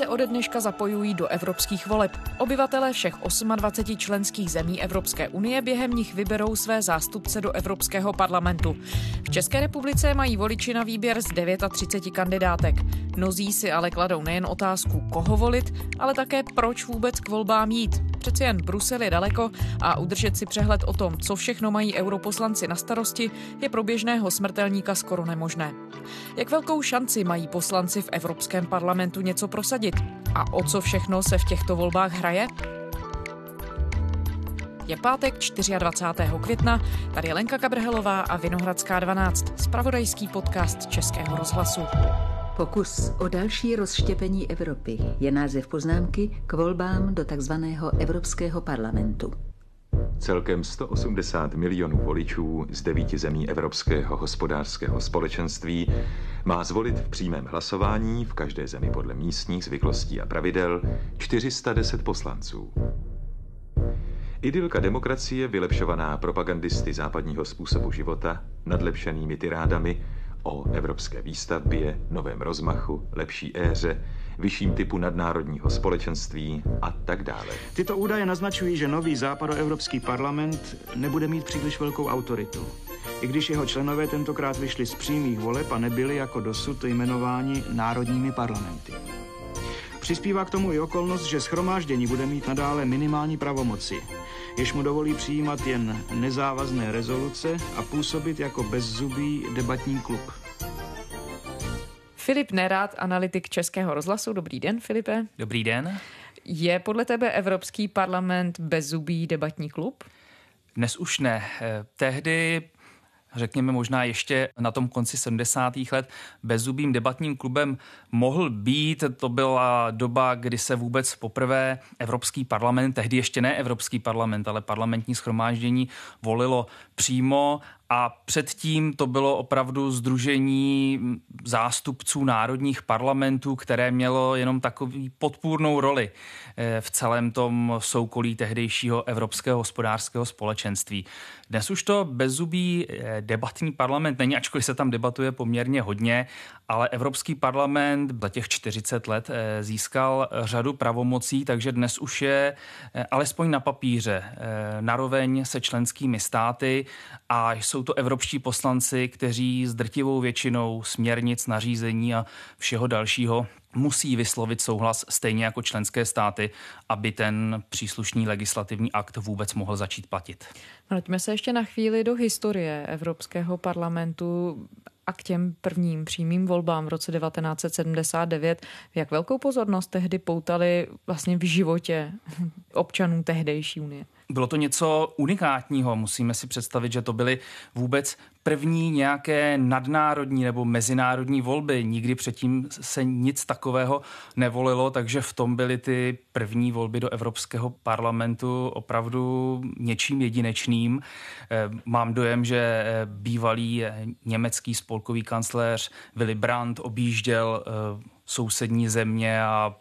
se ode dneška zapojují do evropských voleb. Obyvatelé všech 28 členských zemí Evropské unie během nich vyberou své zástupce do Evropského parlamentu. V České republice mají voliči na výběr z 39 kandidátek. Mnozí si ale kladou nejen otázku, koho volit, ale také proč vůbec k volbám jít. Přeci jen Brusel je daleko a udržet si přehled o tom, co všechno mají europoslanci na starosti, je pro běžného smrtelníka skoro nemožné. Jak velkou šanci mají poslanci v Evropském parlamentu něco prosadit? A o co všechno se v těchto volbách hraje? Je pátek 24. května, tady je Lenka Kabrhelová a Vinohradská 12, spravodajský podcast Českého rozhlasu. Pokus o další rozštěpení Evropy je název poznámky k volbám do takzvaného Evropského parlamentu. Celkem 180 milionů voličů z devíti zemí Evropského hospodářského společenství má zvolit v přímém hlasování v každé zemi podle místních zvyklostí a pravidel 410 poslanců. Idylka demokracie, vylepšovaná propagandisty západního způsobu života, nadlepšenými tyrádami, o evropské výstavbě, novém rozmachu, lepší éře, vyšším typu nadnárodního společenství a tak dále. Tyto údaje naznačují, že nový západoevropský parlament nebude mít příliš velkou autoritu. I když jeho členové tentokrát vyšli z přímých voleb a nebyli jako dosud jmenováni národními parlamenty. Přispívá k tomu i okolnost, že schromáždění bude mít nadále minimální pravomoci, jež mu dovolí přijímat jen nezávazné rezoluce a působit jako bezzubý debatní klub. Filip Nerad, analytik Českého rozhlasu. Dobrý den, Filipe. Dobrý den. Je podle tebe Evropský parlament bezzubý debatní klub? Dnes už ne. Eh, tehdy řekněme možná ještě na tom konci 70. let bezzubým debatním klubem mohl být. To byla doba, kdy se vůbec poprvé Evropský parlament, tehdy ještě ne Evropský parlament, ale parlamentní schromáždění volilo přímo a předtím to bylo opravdu združení zástupců národních parlamentů, které mělo jenom takový podpůrnou roli eh, v celém tom soukolí tehdejšího Evropského hospodářského společenství. Dnes už to bezzubý eh, debatní parlament není, ačkoliv se tam debatuje poměrně hodně, ale Evropský parlament za těch 40 let eh, získal řadu pravomocí, takže dnes už je alespoň na papíře naroveň se členskými státy a jsou jsou to evropští poslanci, kteří s drtivou většinou směrnic, nařízení a všeho dalšího musí vyslovit souhlas stejně jako členské státy, aby ten příslušný legislativní akt vůbec mohl začít platit. Vraťme se ještě na chvíli do historie Evropského parlamentu a k těm prvním přímým volbám v roce 1979. Jak velkou pozornost tehdy poutali vlastně v životě občanů tehdejší unie? Bylo to něco unikátního. Musíme si představit, že to byly vůbec první nějaké nadnárodní nebo mezinárodní volby. Nikdy předtím se nic takového nevolilo, takže v tom byly ty první volby do Evropského parlamentu opravdu něčím jedinečným. Eh, mám dojem, že eh, bývalý eh, německý spolkový kancléř Willy Brandt objížděl sousední země a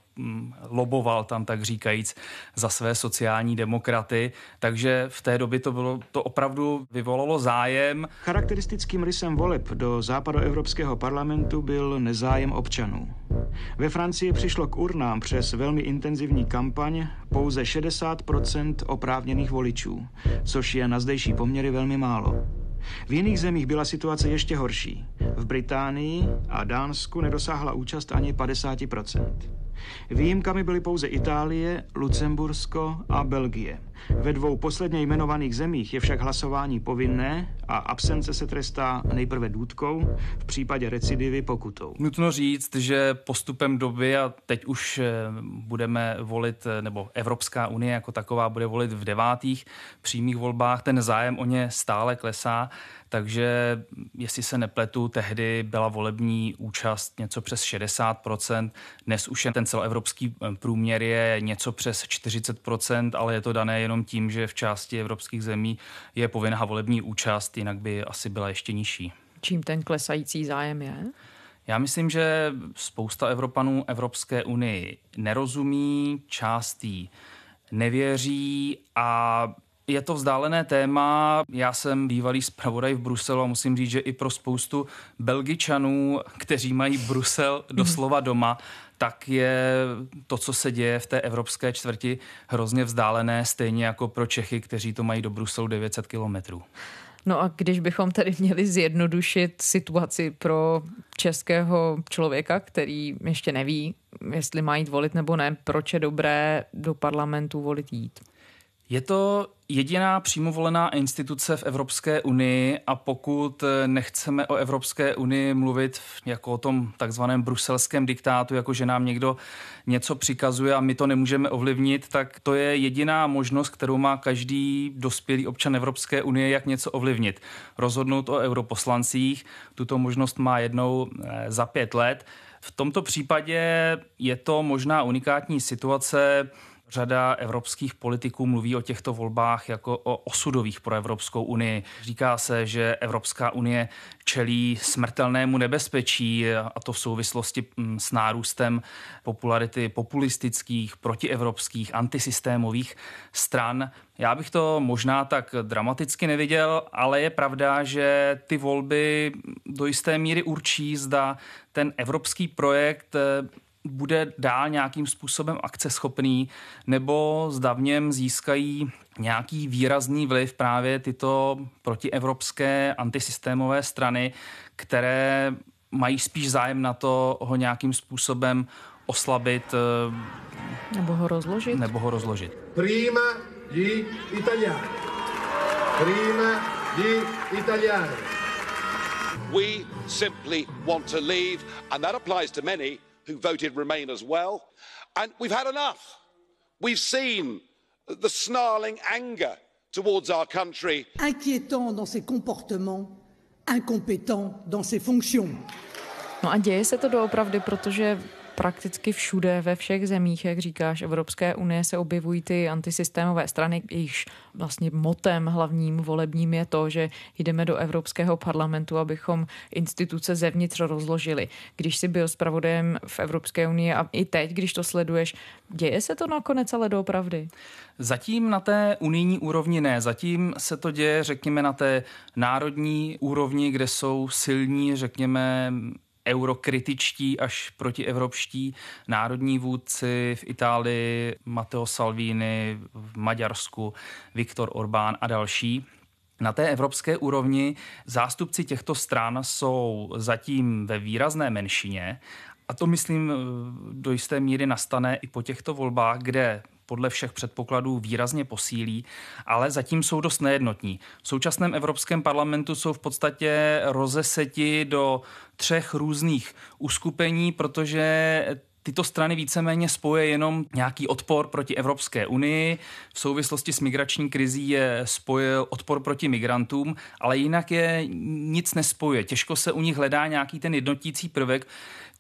loboval tam, tak říkajíc, za své sociální demokraty, takže v té době to bylo, to opravdu vyvolalo zájem. Charakteristickým rysem voleb do západoevropského parlamentu byl nezájem občanů. Ve Francii přišlo k urnám přes velmi intenzivní kampaň pouze 60% oprávněných voličů, což je na zdejší poměry velmi málo. V jiných zemích byla situace ještě horší. V Británii a Dánsku nedosáhla účast ani 50%. Výjimkami byly pouze Itálie, Lucembursko a Belgie. Ve dvou posledně jmenovaných zemích je však hlasování povinné a absence se trestá nejprve důdkou, v případě recidivy pokutou. Nutno říct, že postupem doby a teď už eh, budeme volit, eh, nebo Evropská unie jako taková bude volit v devátých přímých volbách, ten zájem o ně stále klesá takže jestli se nepletu, tehdy byla volební účast něco přes 60%, dnes už je ten celoevropský eh, průměr je něco přes 40%, ale je to dané jenom tím, že v části evropských zemí je povinná volební účast, jinak by asi byla ještě nižší. Čím ten klesající zájem je? Já myslím, že spousta Evropanů Evropské unii nerozumí, částí nevěří a je to vzdálené téma. Já jsem bývalý zpravodaj v Bruselu a musím říct, že i pro spoustu Belgičanů, kteří mají Brusel doslova doma, tak je to, co se děje v té evropské čtvrti, hrozně vzdálené, stejně jako pro Čechy, kteří to mají do Bruselu 900 kilometrů. No a když bychom tedy měli zjednodušit situaci pro českého člověka, který ještě neví, jestli má jít volit nebo ne, proč je dobré do parlamentu volit jít? Je to jediná přímo volená instituce v Evropské unii a pokud nechceme o Evropské unii mluvit jako o tom takzvaném bruselském diktátu, jako že nám někdo něco přikazuje a my to nemůžeme ovlivnit, tak to je jediná možnost, kterou má každý dospělý občan Evropské unie, jak něco ovlivnit. Rozhodnout o europoslancích, tuto možnost má jednou eh, za pět let. V tomto případě je to možná unikátní situace, Řada evropských politiků mluví o těchto volbách jako o osudových pro Evropskou unii. Říká se, že Evropská unie čelí smrtelnému nebezpečí a to v souvislosti mm, s nárůstem popularity populistických, protievropských, antisystémových stran. Já bych to možná tak dramaticky neviděl, ale je pravda, že ty volby do jisté míry určí, zda ten evropský projekt bude dál nějakým způsobem akceschopný, nebo zda v něm získají nějaký výrazný vliv právě tyto protievropské antisystémové strany, které mají spíš zájem na to ho nějakým způsobem oslabit. Eh, nebo ho rozložit. Nebo ho rozložit. Prima gli italiani. Prima gli italiani. We simply want to leave, and that applies to many who voted remain as well and we've had enough. we've seen the snarling anger towards our country. inquiétant dans ses comportements incompétent dans ses fonctions. No a děje se to doopravdy, protože prakticky všude, ve všech zemích, jak říkáš, Evropské unie se objevují ty antisystémové strany, jejichž vlastně motem hlavním volebním je to, že jdeme do Evropského parlamentu, abychom instituce zevnitř rozložili. Když jsi byl zpravodajem v Evropské unii a i teď, když to sleduješ, děje se to nakonec ale doopravdy? Zatím na té unijní úrovni ne. Zatím se to děje, řekněme, na té národní úrovni, kde jsou silní, řekněme, eurokritičtí až protievropští národní vůdci v Itálii, Matteo Salvini, v Maďarsku, Viktor Orbán a další. Na té evropské úrovni zástupci těchto stran jsou zatím ve výrazné menšině a to, myslím, do jisté míry nastane i po těchto volbách, kde podle všech předpokladů výrazně posílí, ale zatím jsou dost nejednotní. V současném Evropském parlamentu jsou v podstatě rozeseti do třech různých uskupení, protože tyto strany víceméně spoje jenom nějaký odpor proti Evropské unii. V souvislosti s migrační krizí je spojil odpor proti migrantům, ale jinak je nic nespojuje. Těžko se u nich hledá nějaký ten jednotící prvek,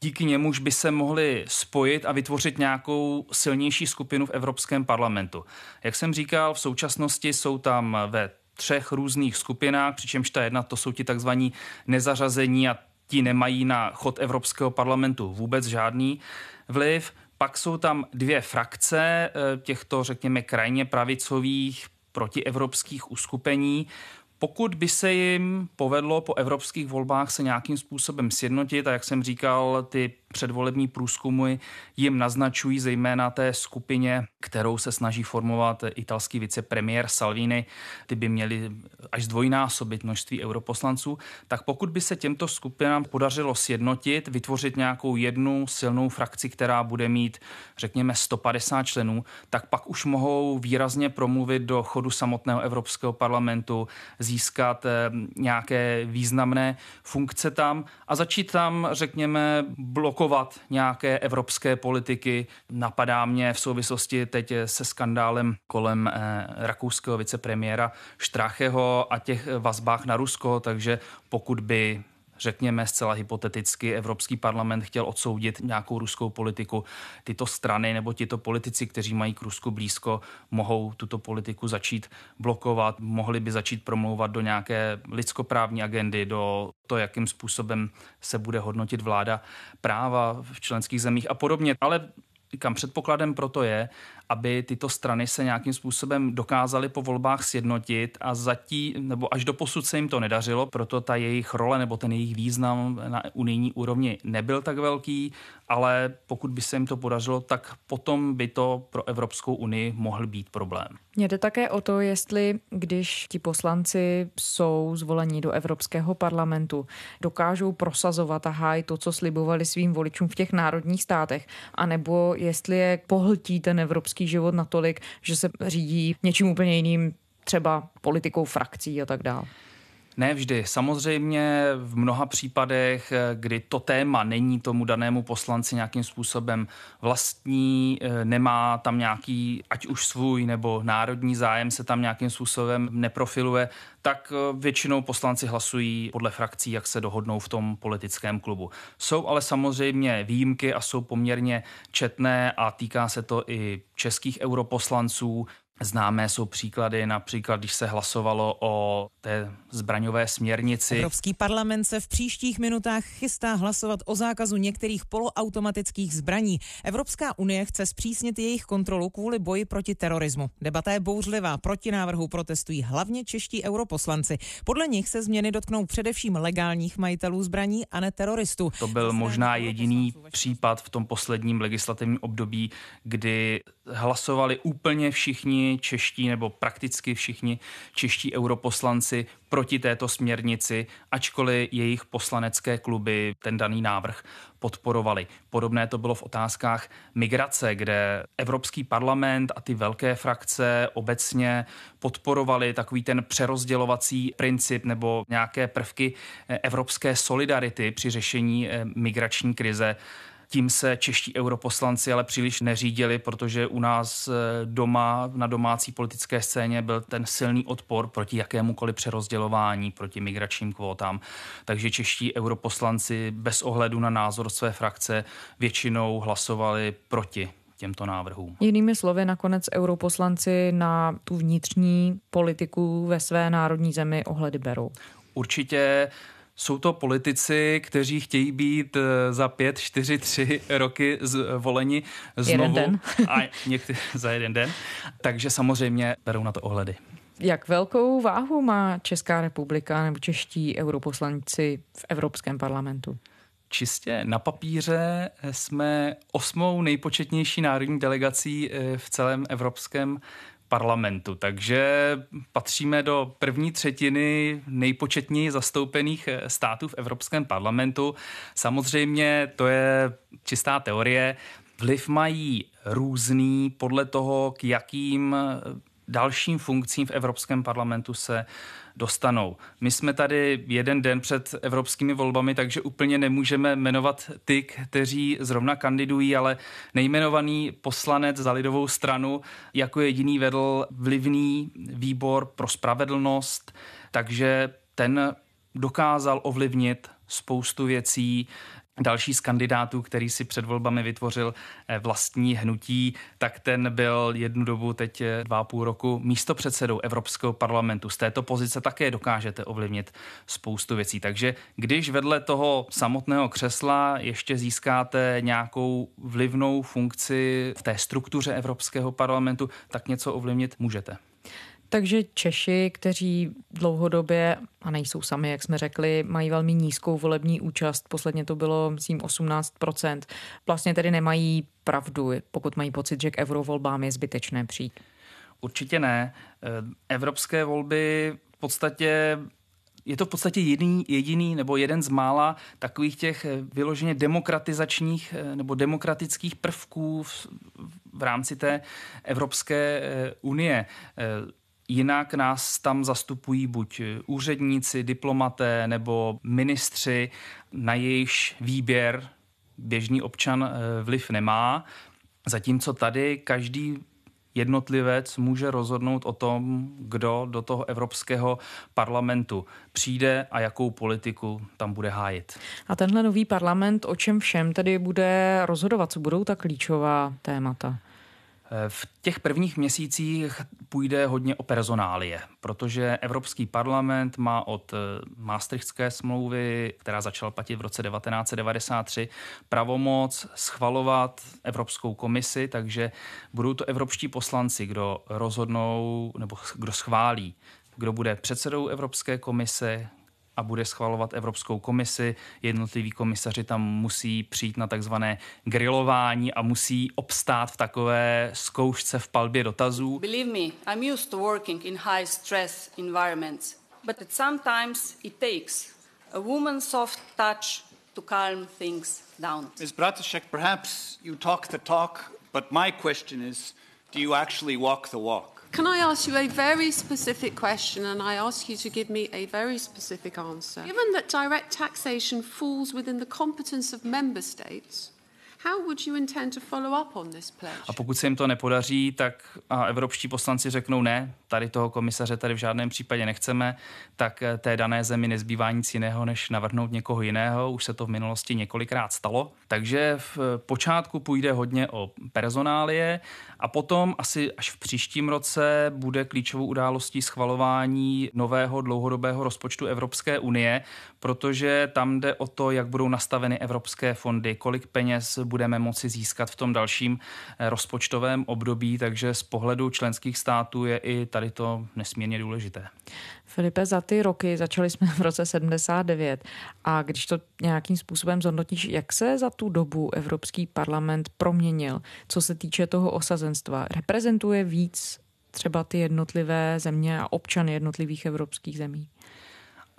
díky němuž by se mohli spojit a vytvořit nějakou silnější skupinu v Evropském parlamentu. Jak jsem říkal, v současnosti jsou tam ve třech různých skupinách, přičemž ta jedna to jsou ti takzvaní nezařazení a ti nemají na chod Evropského parlamentu vůbec žádný vliv. Pak jsou tam dvě frakce eh, těchto, řekněme, krajně pravicových protievropských uskupení. Pokud by se jim povedlo po evropských volbách se nějakým způsobem sjednotit, a jak jsem říkal, ty předvolební průzkumy jim naznačují zejména té skupině, kterou se snaží formovat italský vicepremiér Salvini, ty by měli až zdvojnásobit množství europoslanců, tak pokud by se těmto skupinám podařilo sjednotit, vytvořit nějakou jednu silnou frakci, která bude mít, řekněme, 150 členů, tak pak už mohou výrazně promluvit do chodu samotného Evropského parlamentu, získat eh, nějaké významné funkce tam a začít tam, řekněme, blok blokovat nějaké evropské politiky. Napadá mě v souvislosti teď se skandálem kolem eh, rakouského vicepremiéra Štracheho a těch vazbách na Rusko, takže pokud by řekněme zcela hypoteticky, Evropský parlament chtěl odsoudit nějakou ruskou politiku. Tyto strany nebo tito politici, kteří mají k Rusku blízko, mohou tuto politiku začít blokovat, mohli by začít promlouvat do nějaké lidskoprávní agendy, do to, jakým způsobem se bude hodnotit vláda práva v členských zemích a podobně. Ale kam předpokladem proto je, aby tyto strany se nějakým způsobem dokázaly po volbách sjednotit a zatím, nebo až do posud se jim to nedařilo, proto ta jejich role nebo ten jejich význam na unijní úrovni nebyl tak velký, ale pokud by se jim to podařilo, tak potom by to pro Evropskou unii mohl být problém. Mně jde také o to, jestli když ti poslanci jsou zvoleni do Evropského parlamentu, dokážou prosazovat a hájit to, co slibovali svým voličům v těch národních státech, anebo jestli je pohltí ten evropský život natolik, že se řídí něčím úplně jiným, třeba politikou frakcí a tak dále. Ne vždy. Samozřejmě v mnoha případech, kdy to téma není tomu danému poslanci nějakým způsobem vlastní, eh, nemá tam nějaký, ať už svůj nebo národní zájem se tam nějakým způsobem neprofiluje, tak eh, většinou poslanci hlasují podle frakcí, jak se dohodnou v tom politickém klubu. Jsou ale samozřejmě výjimky a jsou poměrně četné a týká se to i českých europoslanců, Známé jsou příklady, například když se hlasovalo o té zbraňové směrnici. Evropský parlament se v příštích minutách chystá hlasovat o zákazu některých poloautomatických zbraní. Evropská unie chce zpřísnit jejich kontrolu kvůli boji proti terorismu. Debata je bouřlivá, proti návrhu protestují hlavně čeští europoslanci. Podle nich se změny dotknou především legálních majitelů zbraní a ne teroristů. To byl možná jediný případ v tom posledním legislativním období, kdy hlasovali úplně všichni čeští nebo prakticky všichni čeští europoslanci proti této směrnici, ačkoliv jejich poslanecké kluby ten daný návrh podporovali. Podobné to bylo v otázkách migrace, kde Evropský parlament a ty velké frakce obecně podporovali takový ten přerozdělovací princip nebo nějaké prvky evropské solidarity při řešení eh, migrační krize. Tím se čeští europoslanci ale příliš neřídili, protože u nás eh, doma na domácí politické scéně byl ten silný odpor proti jakémukoliv přerozdělování, proti migračním kvótám. Takže čeští europoslanci bez ohledu na názor své frakce většinou hlasovali proti těmto návrhům. Jinými slovy, nakonec europoslanci na tu vnitřní politiku ve své národní zemi ohledy berou. Určitě jsou to politici, kteří chtějí být eh, za pět, čtyři, tři roky zvoleni znovu. Jeden den. a někdy za jeden den. Takže samozřejmě berou na to ohledy. Jak velkou váhu má Česká republika nebo čeští europoslanci v Evropském parlamentu? Čistě na papíře jsme osmou nejpočetnější národní delegací eh, v celém Evropském parlamentu. Takže patříme do první třetiny nejpočetněji zastoupených eh, států v Evropském parlamentu. Samozřejmě to je čistá teorie. Vliv mají různý podle toho, k jakým eh, dalším funkcím v Evropském parlamentu se dostanou. My jsme tady jeden den před evropskými volbami, takže úplně nemůžeme jmenovat ty, kteří zrovna kandidují, ale nejmenovaný poslanec za lidovou stranu jako jediný vedl vlivný výbor pro spravedlnost, takže ten dokázal ovlivnit spoustu věcí, Další z kandidátů, který si před volbami vytvořil eh, vlastní hnutí, tak ten byl jednu dobu, teď eh, dva a půl roku, místo předsedou Evropského parlamentu. Z této pozice také dokážete ovlivnit spoustu věcí. Takže když vedle toho samotného křesla ještě získáte nějakou vlivnou funkci v té struktuře Evropského parlamentu, tak něco ovlivnit můžete. Takže Češi, kteří dlouhodobě, a nejsou sami, jak jsme řekli, mají velmi nízkou volební účast, posledně to bylo, myslím, 18%, vlastně tedy nemají pravdu, pokud mají pocit, že k eurovolbám je zbytečné přijít. Určitě ne. Evropské volby v podstatě je to v podstatě jediný, jediný nebo jeden z mála takových těch vyloženě demokratizačních nebo demokratických prvků v, v rámci té Evropské unie. Jinak nás tam zastupují buď úředníci, diplomaté nebo ministři, na jejichž výběr běžný občan eh, vliv nemá. Zatímco tady každý jednotlivec může rozhodnout o tom, kdo do toho Evropského parlamentu přijde a jakou politiku tam bude hájit. A tenhle nový parlament o čem všem tedy bude rozhodovat? Co budou ta klíčová témata? V těch prvních měsících půjde hodně o personálie, protože Evropský parlament má od eh, Maastrichtské smlouvy, která začala platit v roce 1993, pravomoc schvalovat Evropskou komisi, takže budou to evropští poslanci, kdo rozhodnou nebo kdo schválí kdo bude předsedou Evropské komise, a bude schvalovat Evropskou komisi. Jednotliví komisaři tam musí přijít na takzvané grilování a musí obstát v takové zkoušce v palbě dotazů. Believe me, I'm used to working in high stress environments, but sometimes it takes a woman's soft touch to calm things down. Ms. Bratušek, perhaps you talk the talk, but my question is, do you actually walk the walk? Can I ask you a very specific question and I ask you to give me a very specific answer? Given that direct taxation falls within the competence of member states, a pokud se jim to nepodaří, tak a evropští poslanci řeknou ne, tady toho komisaře tady v žádném případě nechceme, tak eh, té dané zemi nezbývá nic jiného, než navrhnout někoho jiného. Už se to v minulosti několikrát stalo. Takže v eh, počátku půjde hodně o personálie a potom asi až v příštím roce bude klíčovou událostí schvalování nového dlouhodobého rozpočtu Evropské unie, protože tam jde o to, jak budou nastaveny evropské fondy, kolik peněz budeme moci získat v tom dalším eh, rozpočtovém období, takže z pohledu členských států je i tady to nesmírně důležité. Filipe, za ty roky, začali jsme v roce 79 a když to nějakým způsobem zhodnotíš, jak se za tu dobu Evropský parlament proměnil, co se týče toho osazenstva? Reprezentuje víc třeba ty jednotlivé země a občany jednotlivých evropských zemí?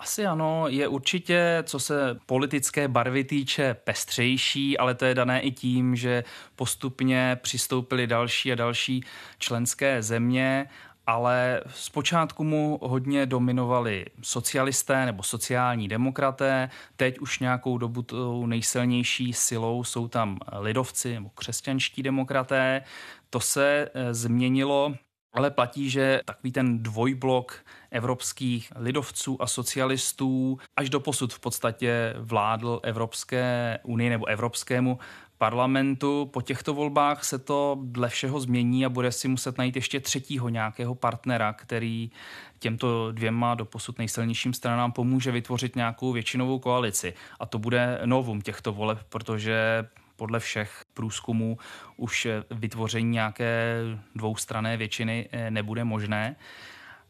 Asi ano, je určitě, co se politické barvy týče, pestřejší, ale to je dané i tím, že postupně přistoupily další a další členské země ale zpočátku mu hodně dominovali socialisté nebo sociální demokraté, teď už nějakou dobu tou nejsilnější silou jsou tam lidovci nebo křesťanští demokraté. To se eh, změnilo ale platí, že takový ten dvojblok evropských lidovců a socialistů až do posud v podstatě vládl Evropské unii nebo Evropskému parlamentu. Po těchto volbách se to dle všeho změní a bude si muset najít ještě třetího nějakého partnera, který těmto dvěma doposud nejsilnějším stranám pomůže vytvořit nějakou většinovou koalici. A to bude novum těchto voleb, protože podle všech průzkumů už vytvoření nějaké dvoustrané většiny eh, nebude možné.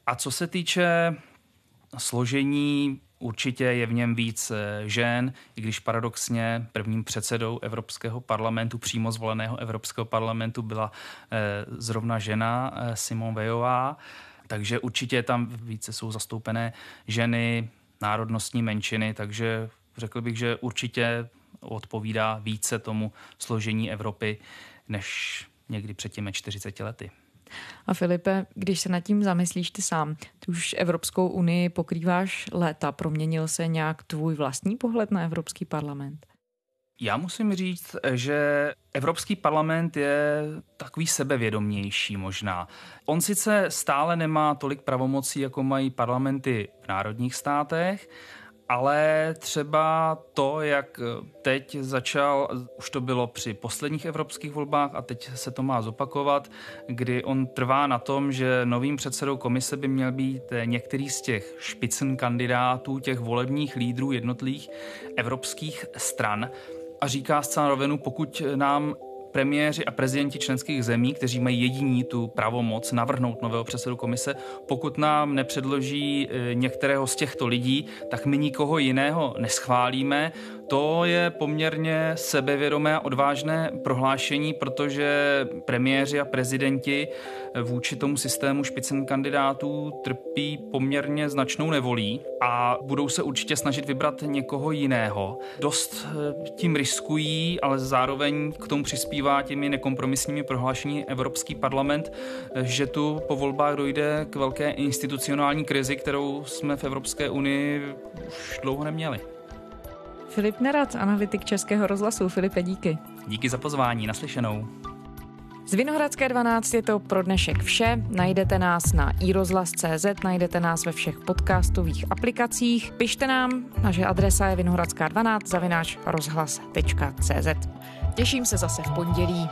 A co se týče složení Určitě je v něm víc eh, žen, i když paradoxně prvním předsedou Evropského parlamentu, přímo zvoleného Evropského parlamentu, byla eh, zrovna žena Simon Vejová. Takže určitě tam více jsou zastoupené ženy, národnostní menšiny, takže řekl bych, že určitě odpovídá více tomu složení Evropy než někdy před těmi 40 lety. A Filipe, když se nad tím zamyslíš ty sám, ty už Evropskou unii pokrýváš léta, proměnil se nějak tvůj vlastní pohled na Evropský parlament? Já musím říct, že Evropský parlament je takový sebevědomější možná. On sice stále nemá tolik pravomocí, jako mají parlamenty v národních státech, ale třeba to, jak teď začal, už to bylo při posledních evropských volbách a teď se to má zopakovat, kdy on trvá na tom, že novým předsedou komise by měl být některý z těch špicen kandidátů, těch volebních lídrů jednotlivých evropských stran. A říká zcela rovinu, pokud nám premiéři a prezidenti členských zemí, kteří mají jediní tu pravomoc navrhnout nového předsedu komise, pokud nám nepředloží e, některého z těchto lidí, tak my nikoho jiného neschválíme. To je poměrně sebevědomé a odvážné prohlášení, protože premiéři a prezidenti vůči tomu systému špicen kandidátů trpí poměrně značnou nevolí a budou se určitě snažit vybrat někoho jiného. Dost eh, tím riskují, ale zároveň k tomu přispívá těmi nekompromisními prohlášení Evropský parlament, eh, že tu po volbách dojde k velké institucionální krizi, kterou jsme v Evropské unii už dlouho neměli. Filip Nerad, analytik Českého rozhlasu. Filipe, díky. Díky za pozvání, naslyšenou. Z Vinohradské 12 je to pro dnešek vše. Najdete nás na iRozhlas.cz, najdete nás ve všech podcastových aplikacích. Pište nám, naše adresa je vinohradská12 zavináč rozhlas.cz. Těším se zase v pondělí.